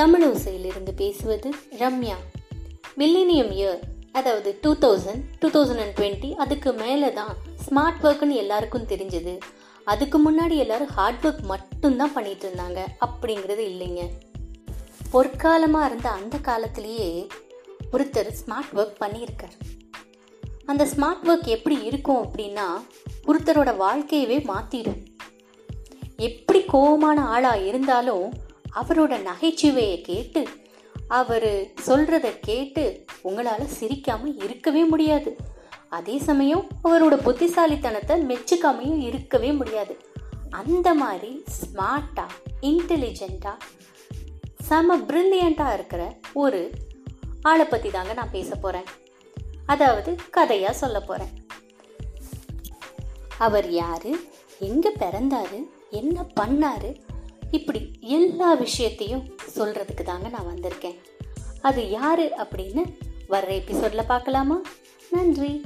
தமிழோசையிலிருந்து பேசுவது Ramya. Millennium year அதாவது two thousand two thousand and twenty அதுக்கு மேலே தான் ஸ்மார்ட் ஒர்க்குன்னு எல்லாருக்கும் தெரிஞ்சது. அதுக்கு முன்னாடி எல்லாரும் ஹார்ட் ஒர்க் மட்டும்தான் பண்ணிட்டு இருந்தாங்க. அப்படிங்கிறது இல்லைங்க. பொற்காலமாக இருந்த அந்த காலத்திலேயே ஒருத்தர் ஸ்மார்ட் ஒர்க் பண்ணியிருக்கார். அந்த ஸ்மார்ட் ஒர்க் எப்படி இருக்கும் அப்படின்னா ஒருத்தரோட வாழ்க்கையவே மாற்றிடும் எப்படி கோபமான ஆளாக இருந்தாலும் அவரோட நகைச்சுவையை கேட்டு அவர் சொல்கிறத கேட்டு உங்களால் சிரிக்காமல் இருக்கவே முடியாது. அதே சமயம் அவரோட புத்திசாலித்தனத்தை மெச்சுக்காமையும் இருக்கவே முடியாது. அந்த மாதிரி ஸ்மார்ட்டாக இன்டெலிஜென்ட்டாக செம பிரில்லியண்ட்டாக இருக்கிற ஒரு ஆளை பற்றி தாங்க நான் பேச போகிறேன் அதாவது கதையாக சொல்ல போகிறேன் அவர் யார்? எங்கே பிறந்தாரு? என்ன பண்ணார்? இப்படி எல்லா விஷயத்தையும் சொல்கிறதுக்கு தாங்க நான் வந்திருக்கேன். அது யாரு அப்படின்னு வர்ற எபிசோடில் பார்க்கலாமா? நன்றி.